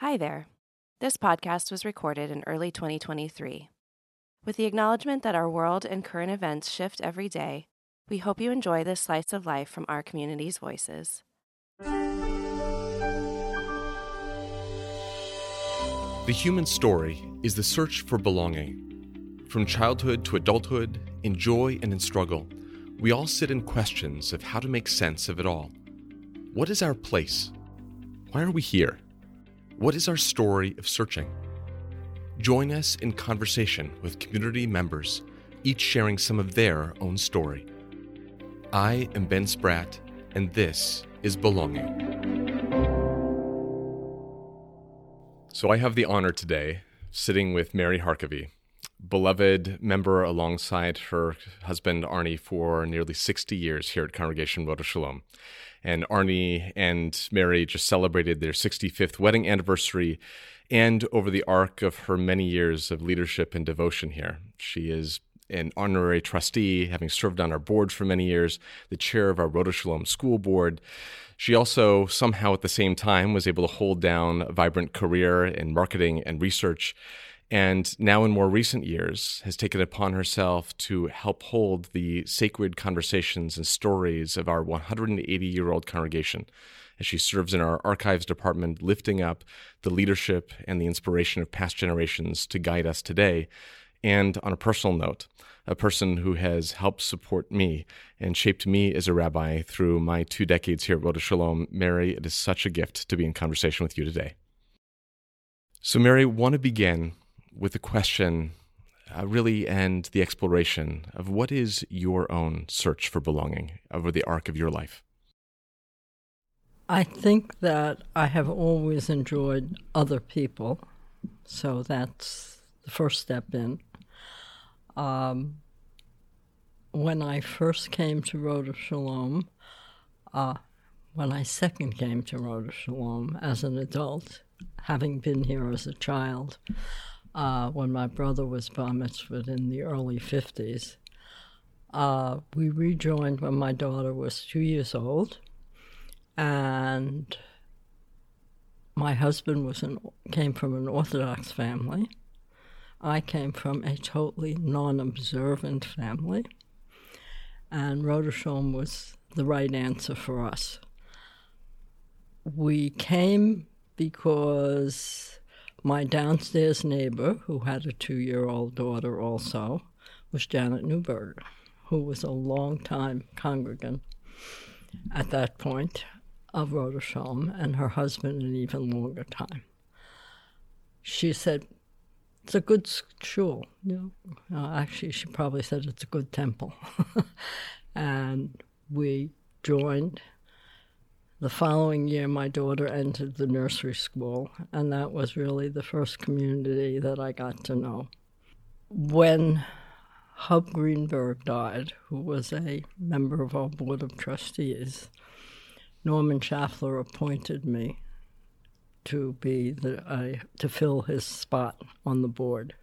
Hi there. This podcast was recorded in early 2023. With the acknowledgement that our world and current events shift every day, we hope you enjoy this slice of life from our community's voices. The human story is the search for belonging. From childhood to adulthood, in joy and in struggle, we all sit in questions of how to make sense of it all. What is our place? Why are we here? What is our story of searching? Join us in conversation with community members, each sharing some of their own story. I am Ben Spratt, and this is Belonging. So I have the honor today sitting with Mary Harkavy, beloved member alongside her husband Arnie for nearly 60 years here at Congregation Rodeph Sholom. And Arnie and Mary just celebrated their 65th wedding anniversary and over the arc of her many years of leadership and devotion here. She is an honorary trustee, having served on our board for many years, the chair of our Rodeph Sholom school board. She also, somehow at the same time, was able to hold down a vibrant career in marketing and research and now in more recent years has taken upon herself to help hold the sacred conversations and stories of our 180 year old congregation as she serves in our archives department, lifting up the leadership and the inspiration of past generations to guide us today. And on a personal note, a person who has helped support me and shaped me as a rabbi through my two decades here at Rodeph Sholom. Mary, it is such a gift to be in conversation with you today. So, Mary, want to begin with the question, uh, really, and the exploration of what is your own search for belonging over the arc of your life? I think that I have always enjoyed other people, so that's the first step in. Um, when I first came to Rodeph Sholom, uh, when I second came to Rodeph Sholom as an adult, having been here as a child, uh, when my brother was bar mitzvahed in the early 50s. Uh, we rejoined when my daughter was two years old, and my husband was an, came from an Orthodox family. I came from a totally non-observant family, and Rodeph was the right answer for us. We came because my downstairs neighbor, who had a two year old daughter also, was Janet Newberger, who was a long-time congregant at that point of Rodeph Sholom, and her husband an even longer time. She said, it's a good shul. You know? uh, actually, she probably said it's a good temple. and we joined the following year, my daughter entered the nursery school, and that was really the first community that I got to know. When Hub Greenberg died, who was a member of our board of trustees, Norman Schaffler appointed me to be the to fill his spot on the board,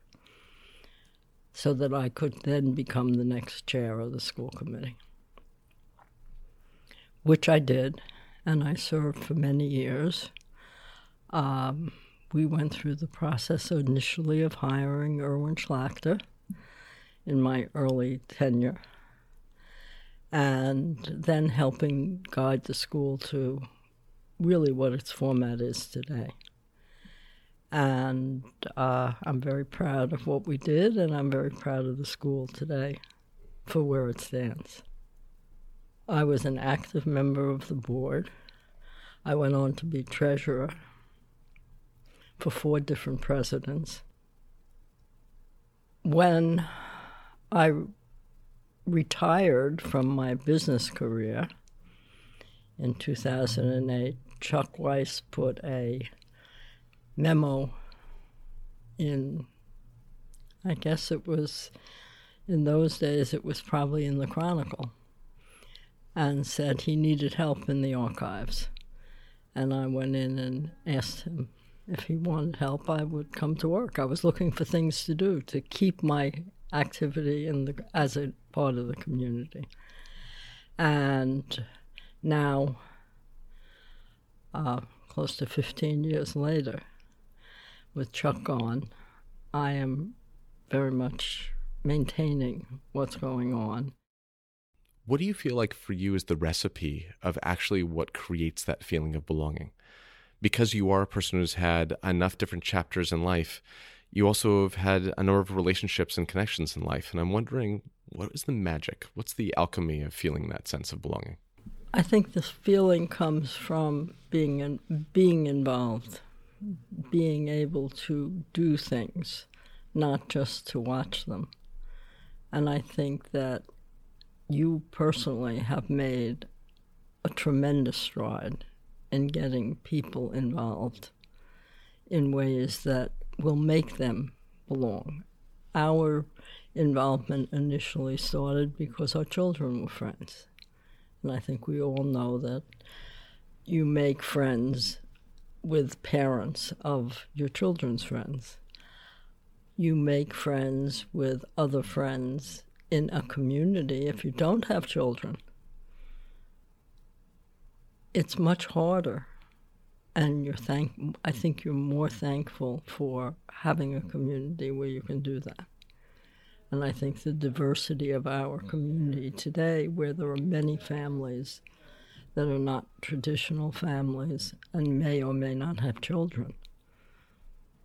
so that I could then become the next chair of the school committee, which I did and I served for many years. Um, we went through the process initially of hiring Erwin Schlachter in my early tenure, and then helping guide the school to really what its format is today. And uh, I'm very proud of what we did, and I'm very proud of the school today for where it stands. I was an active member of the board. I went on to be treasurer for four different presidents. When I retired from my business career in 2008, Chuck Weiss put a memo in, I guess it was, in those days, it was probably in the Chronicle and said he needed help in the archives. And I went in and asked him if he wanted help, I would come to work. I was looking for things to do to keep my activity in the, as a part of the community. And now, uh, close to 15 years later, with Chuck gone, I am very much maintaining what's going on. What do you feel like for you is the recipe of actually what creates that feeling of belonging? Because you are a person who's had enough different chapters in life, you also have had a number of relationships and connections in life. And I'm wondering, what is the magic? What's the alchemy of feeling that sense of belonging? I think this feeling comes from being in, being involved, being able to do things, not just to watch them. And I think that you personally have made a tremendous stride in getting people involved in ways that will make them belong. Our involvement initially started because our children were friends. And I think we all know that you make friends with parents of your children's friends. You make friends with other friends in a community if you don't have children. It's much harder. And you're thank I think you're more thankful for having a community where you can do that. And I think the diversity of our community today, where there are many families that are not traditional families and may or may not have children,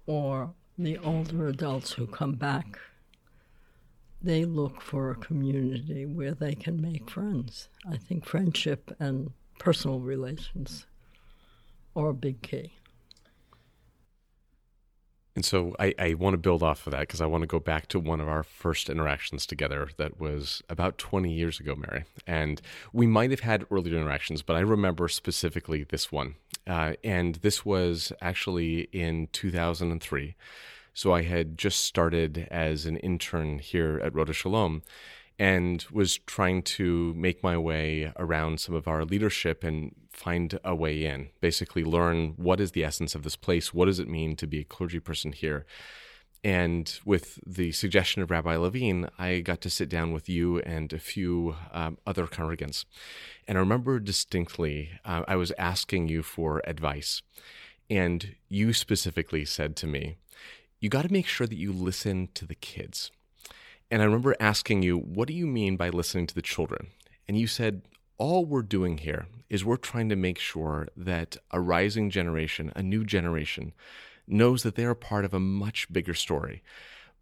or the older adults who come back they look for a community where they can make friends. I think friendship and personal relations are a big key. And so I, I want to build off of that because I want to go back to one of our first interactions together that was about 20 years ago, Mary. And we might have had earlier interactions, but I remember specifically this one. Uh, and this was actually in 2003. So I had just started as an intern here at Rodeph Sholom and was trying to make my way around some of our leadership and find a way in. Basically, learn what is the essence of this place, what does it mean to be a clergy person here. And with the suggestion of Rabbi Levine, I got to sit down with you and a few um, other congregants. And I remember distinctly, uh, I was asking you for advice. And you specifically said to me, you got to make sure that you listen to the kids. And I remember asking you, what do you mean by listening to the children? And you said, all we're doing here is we're trying to make sure that a rising generation, a new generation, knows that they're part of a much bigger story.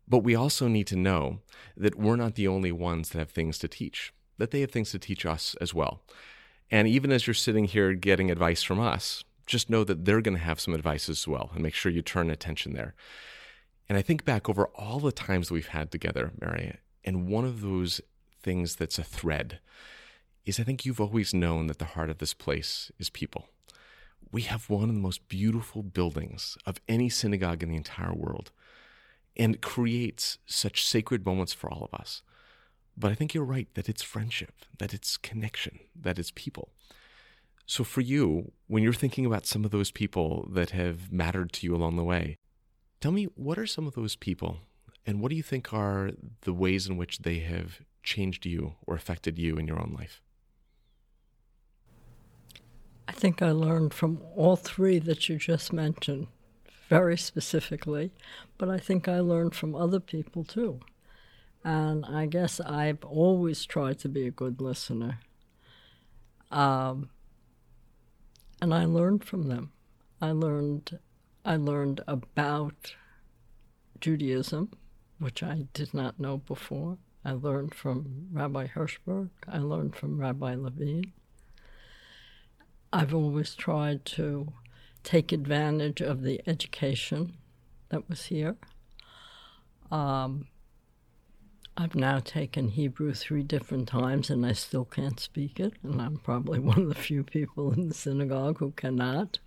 But we also need to know that we're not the only ones that have things to teach, that they have things to teach us as well. And even as you're sitting here getting advice from us, just know that they're going to have some advice as well and make sure you turn attention there. And I think back over all the times we've had together, Mary, and one of those things that's a thread is I think you've always known that the heart of this place is people. We have one of the most beautiful buildings of any synagogue in the entire world, and creates such sacred moments for all of us. But I think you're right that it's friendship, that it's connection, that it's people. So for you, when you're thinking about some of those people that have mattered to you along the way, Tell me, what are some of those people, and what do you think are the ways in which they have changed you or affected you in your own life? I think I learned from all three that you just mentioned very specifically, but I think I learned from other people too. And I guess I've always tried to be a good listener. Um, and I learned from them. I learned I learned about Judaism, which I did not know before. I learned from Rabbi Hirschberg. I learned from Rabbi Levine. I've always tried to take advantage of the education that was here. Um, I've now taken Hebrew three different times and I still can't speak it, and I'm probably one of the few people in the synagogue who cannot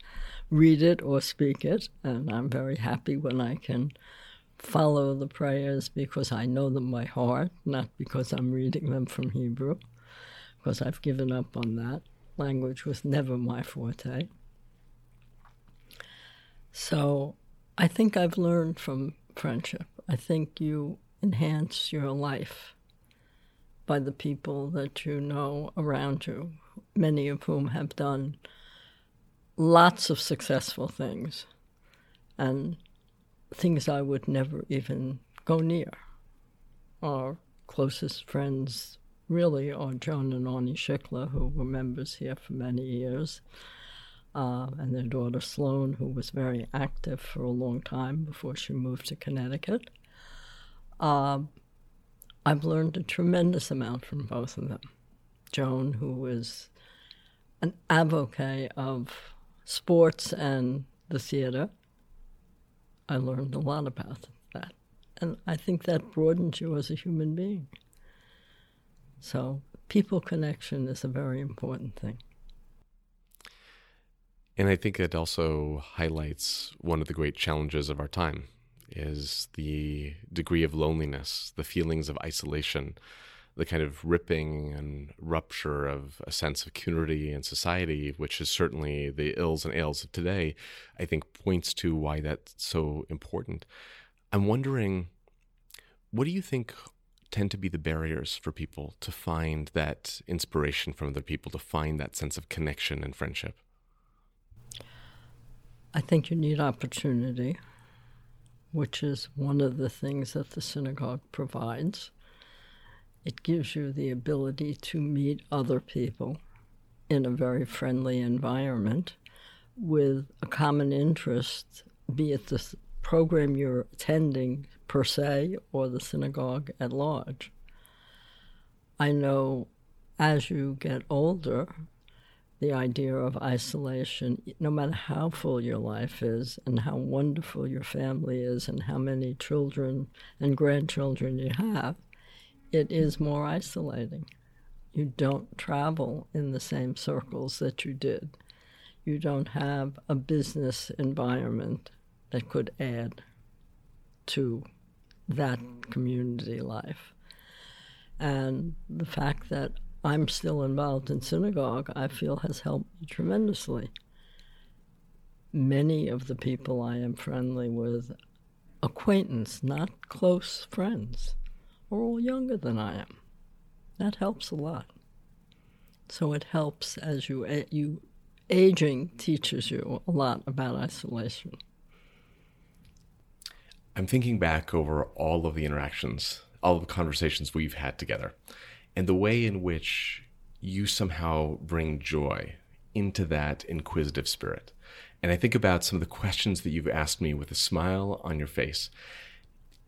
read it or speak it, and I'm very happy when I can follow the prayers because I know them by heart, not because I'm reading them from Hebrew, because I've given up on that. Language was never my forte. So I think I've learned from friendship. I think you enhance your life by the people that you know around you, many of whom have done lots of successful things. And things I would never even go near. Our closest friends really are Joan and Arnie Schickler, who were members here for many years, uh, and their daughter Sloan, who was very active for a long time before she moved to Connecticut. Uh, I've learned a tremendous amount from both of them. Joan, who is an advocate of sports and the theater, I learned a lot about that. And I think that broadens you as a human being. So, people connection is a very important thing. And I think it also highlights one of the great challenges of our time is the degree of loneliness, the feelings of isolation, the kind of ripping and rupture of a sense of community and society, which is certainly the ills and ails of today, I think points to why that's so important. I'm wondering, what do you think tend to be the barriers for people to find that inspiration from other people, to find that sense of connection and friendship? I think you need opportunity, which is one of the things that the synagogue provides. It gives you the ability to meet other people in a very friendly environment with a common interest, be it the program you're attending per se or the synagogue at large. I know as you get older, the idea of isolation, no matter how full your life is and how wonderful your family is and how many children and grandchildren you have, it is more isolating. You don't travel in the same circles that you did. You don't have a business environment that could add to that community life. And the fact that I'm still involved in synagogue, I feel has helped me tremendously. Many of the people I am friendly with, acquaintance, not close friends are all younger than I am. That helps a lot. So it helps as you you aging teaches you a lot about isolation. I'm thinking back over all of the interactions, all of the conversations we've had together, and the way in which you somehow bring joy into that inquisitive spirit. And I think about some of the questions that you've asked me with a smile on your face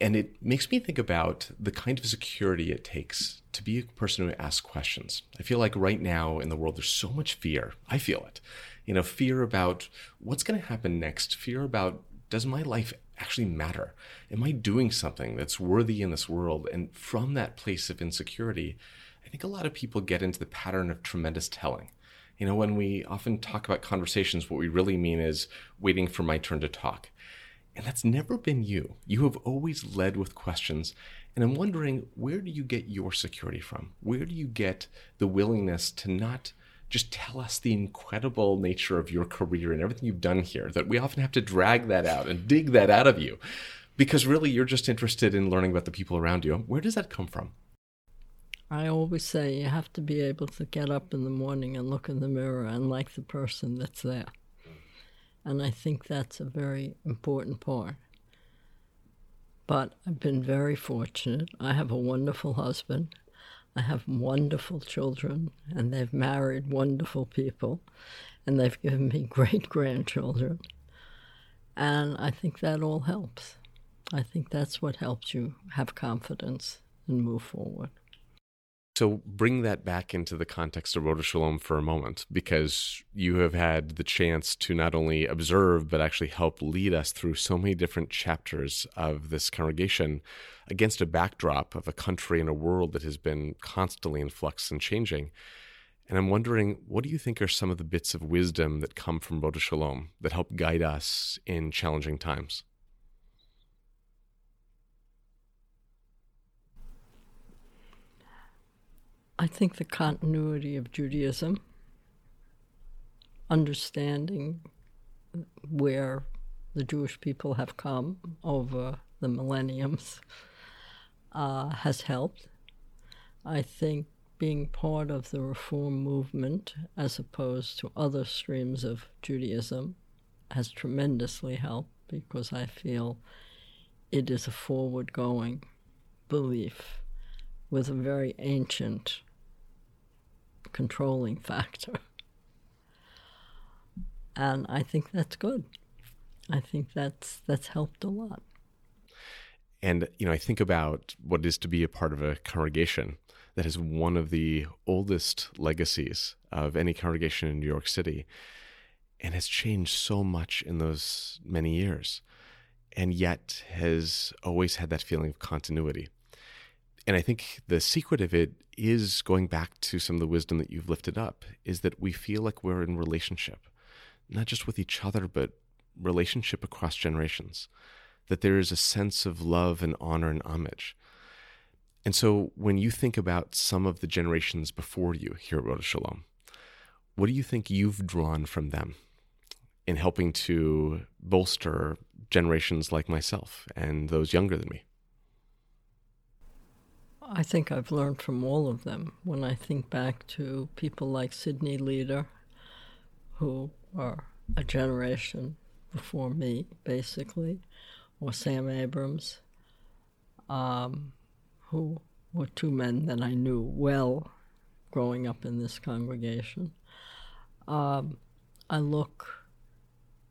and it makes me think about the kind of security it takes to be a person who asks questions. I feel like right now in the world, there's so much fear. I feel it. You know, fear about what's going to happen next, fear about does my life actually matter? Am I doing something that's worthy in this world? And from that place of insecurity, I think a lot of people get into the pattern of tremendous telling. You know, when we often talk about conversations, what we really mean is waiting for my turn to talk. And that's never been you. You have always led with questions. And I'm wondering, where do you get your security from? Where do you get the willingness to not just tell us the incredible nature of your career and everything you've done here? That we often have to drag that out and dig that out of you because really you're just interested in learning about the people around you. Where does that come from? I always say you have to be able to get up in the morning and look in the mirror and like the person that's there. And I think that's a very important part. But I've been very fortunate. I have a wonderful husband. I have wonderful children, and they've married wonderful people, and they've given me great grandchildren. And I think that all helps. I think that's what helps you have confidence and move forward. So bring that back into the context of Rodeph Sholom for a moment, because you have had the chance to not only observe, but actually help lead us through so many different chapters of this congregation against a backdrop of a country and a world that has been constantly in flux and changing. And I'm wondering, what do you think are some of the bits of wisdom that come from Rodeph Sholom that help guide us in challenging times? I think the continuity of Judaism, understanding where the Jewish people have come over the millenniums, uh, has helped. I think being part of the reform movement as opposed to other streams of Judaism has tremendously helped because I feel it is a forward going belief with a very ancient controlling factor. And I think that's good. I think that's that's helped a lot. And you know, I think about what it is to be a part of a congregation that is one of the oldest legacies of any congregation in New York City and has changed so much in those many years and yet has always had that feeling of continuity. And I think the secret of it is going back to some of the wisdom that you've lifted up is that we feel like we're in relationship, not just with each other, but relationship across generations, that there is a sense of love and honor and homage. And so when you think about some of the generations before you here at Rodeph Sholom, what do you think you've drawn from them in helping to bolster generations like myself and those younger than me? I think I've learned from all of them. When I think back to people like Sidney Leader, who are a generation before me, basically, or Sam Abrams, um, who were two men that I knew well growing up in this congregation. Um, I look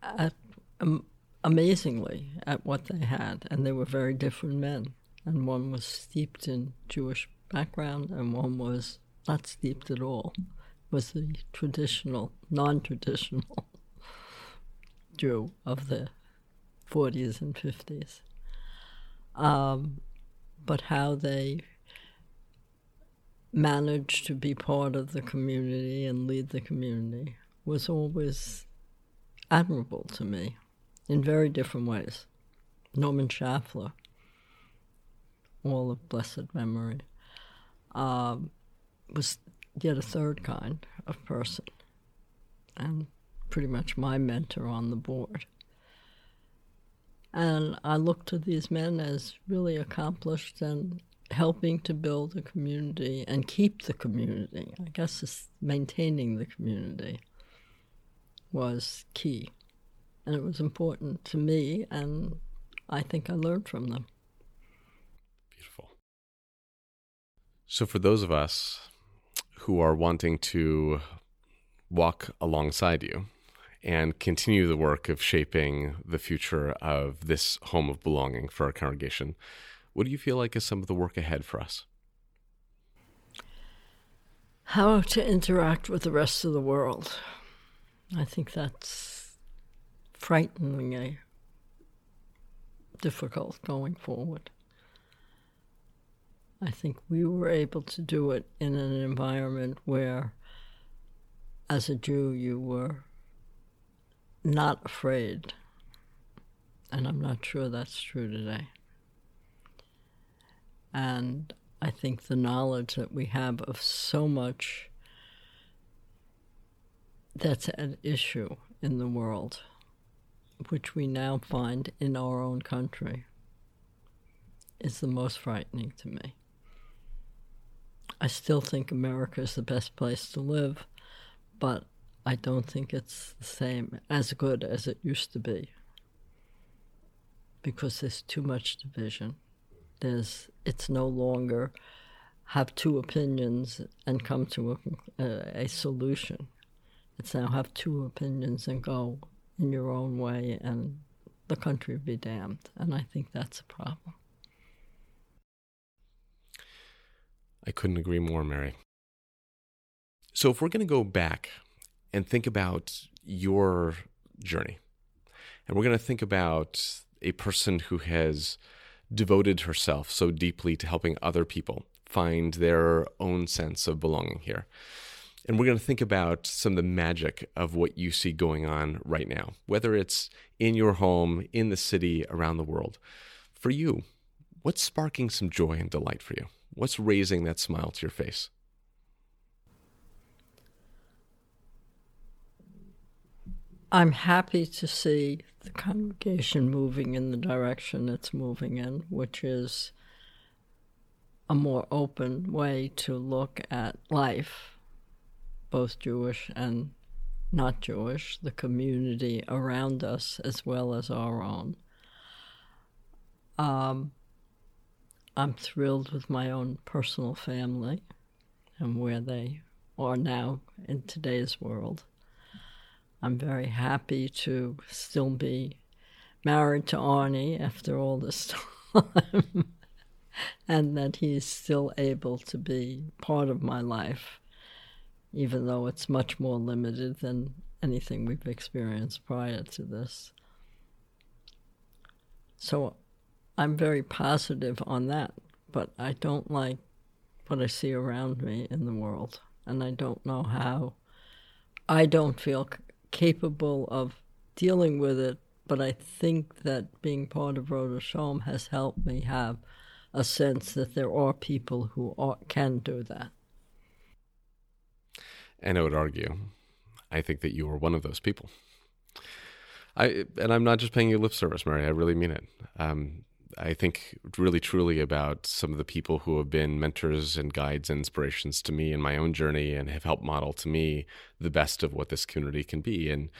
at um, amazingly at what they had, and they were very different men. And one was steeped in Jewish background, and one was not steeped at all. Was the traditional, non-traditional Jew of the 40s and 50s. Um, but how they managed to be part of the community and lead the community was always admirable to me in very different ways. Norman Schaffler, all of blessed memory, um, was yet a third kind of person, and pretty much my mentor on the board. And I look to these men as really accomplished and helping to build a community and keep the community. I guess maintaining the community was key. And it was important to me, and I think I learned from them. Beautiful. So, for those of us who are wanting to walk alongside you, and continue the work of shaping the future of this home of belonging for our congregation. What do you feel like is some of the work ahead for us? How to interact with the rest of the world. I think that's frighteningly difficult going forward. I think we were able to do it in an environment where, as a Jew, you were not afraid. And I'm not sure that's true today. And I think the knowledge that we have of so much that's an issue in the world, which we now find in our own country, is the most frightening to me. I still think America is the best place to live, but I don't think it's the same, as good as it used to be. Because there's too much division. There's, it's no longer have two opinions and come to a, a, a solution. It's now have two opinions and go in your own way, and the country be damned. And I think that's a problem. I couldn't agree more, Mary. So, if we're going to go back and think about your journey. And we're going to think about a person who has devoted herself so deeply to helping other people find their own sense of belonging here. And we're going to think about some of the magic of what you see going on right now, whether it's in your home, in the city, around the world. For you, what's sparking some joy and delight for you? What's raising that smile to your face? I'm happy to see the congregation moving in the direction it's moving in, which is a more open way to look at life, both Jewish and not Jewish, the community around us as well as our own. Um, I'm thrilled with my own personal family and where they are now in today's world. I'm very happy to still be married to Arnie after all this time, and that he's still able to be part of my life, even though it's much more limited than anything we've experienced prior to this. So I'm very positive on that, but I don't like what I see around me in the world, and I don't know how. I don't feel c- capable of dealing with it, but I think that being part of Rodeph Sholom has helped me have a sense that there are people who are, can do that. And I would argue, I think that you are one of those people. I and I'm not just paying you lip service, Mary. I really mean it. Um, I think really truly about some of the people who have been mentors and guides and inspirations to me in my own journey and have helped model to me the best of what this community can be. And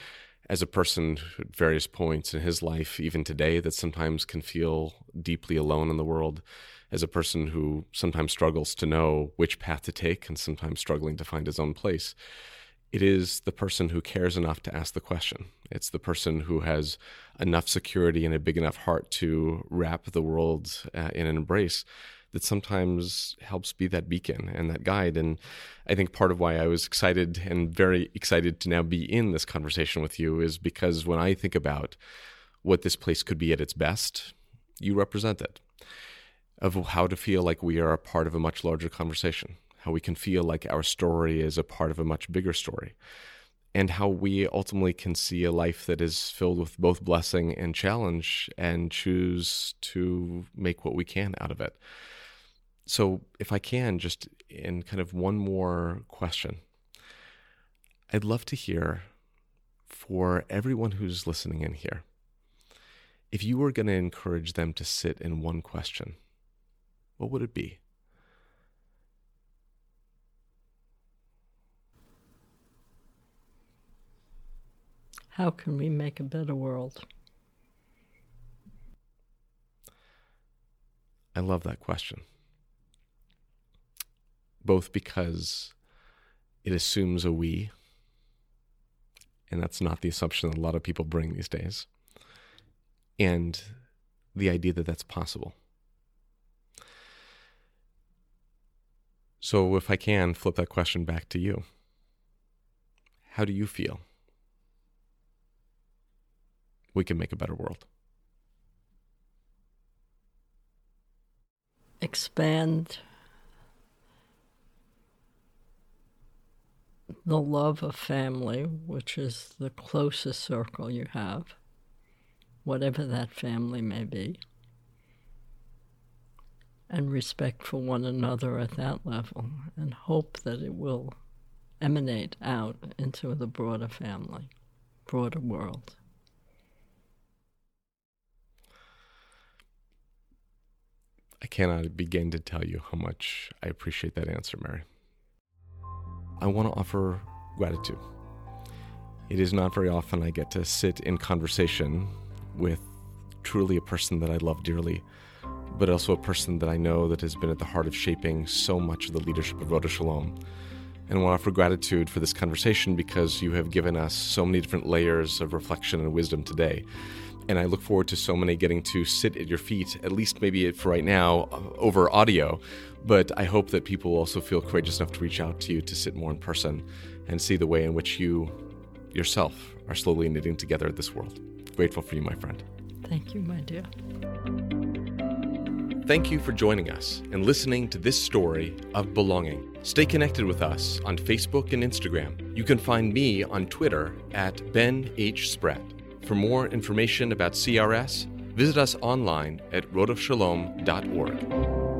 as a person at various points in his life, even today, that sometimes can feel deeply alone in the world, as a person who sometimes struggles to know which path to take and sometimes struggling to find his own place it is the person who cares enough to ask the question. It's the person who has enough security and a big enough heart to wrap the world uh, in an embrace that sometimes helps be that beacon and that guide. And I think part of why I was excited and very excited to now be in this conversation with you is because when I think about what this place could be at its best, you represent it. Of how to feel like we are a part of a much larger conversation how we can feel like our story is a part of a much bigger story, and how we ultimately can see a life that is filled with both blessing and challenge and choose to make what we can out of it. So, if I can, just in kind of one more question, I'd love to hear for everyone who's listening in here if you were going to encourage them to sit in one question, what would it be? How can we make a better world? I love that question. Both because it assumes a we, and that's not the assumption that a lot of people bring these days, and the idea that that's possible. So, if I can flip that question back to you, how do you feel? We can make a better world. Expand the love of family, which is the closest circle you have, whatever that family may be, and respect for one another at that level, and hope that it will emanate out into the broader family, broader world. I cannot begin to tell you how much I appreciate that answer, Mary. I want to offer gratitude. It is not very often I get to sit in conversation with truly a person that I love dearly, but also a person that I know that has been at the heart of shaping so much of the leadership of Rodeph Sholom. And I want to offer gratitude for this conversation because you have given us so many different layers of reflection and wisdom today and I look forward to so many getting to sit at your feet, at least maybe for right now, uh, over audio. But I hope that people also feel courageous enough to reach out to you to sit more in person and see the way in which you yourself are slowly knitting together this world. Grateful for you, my friend. Thank you, my dear. Thank you for joining us and listening to this story of belonging. Stay connected with us on Facebook and Instagram. You can find me on Twitter at Ben H. Spratt. For more information about CRS, visit us online at rodephsholom.org.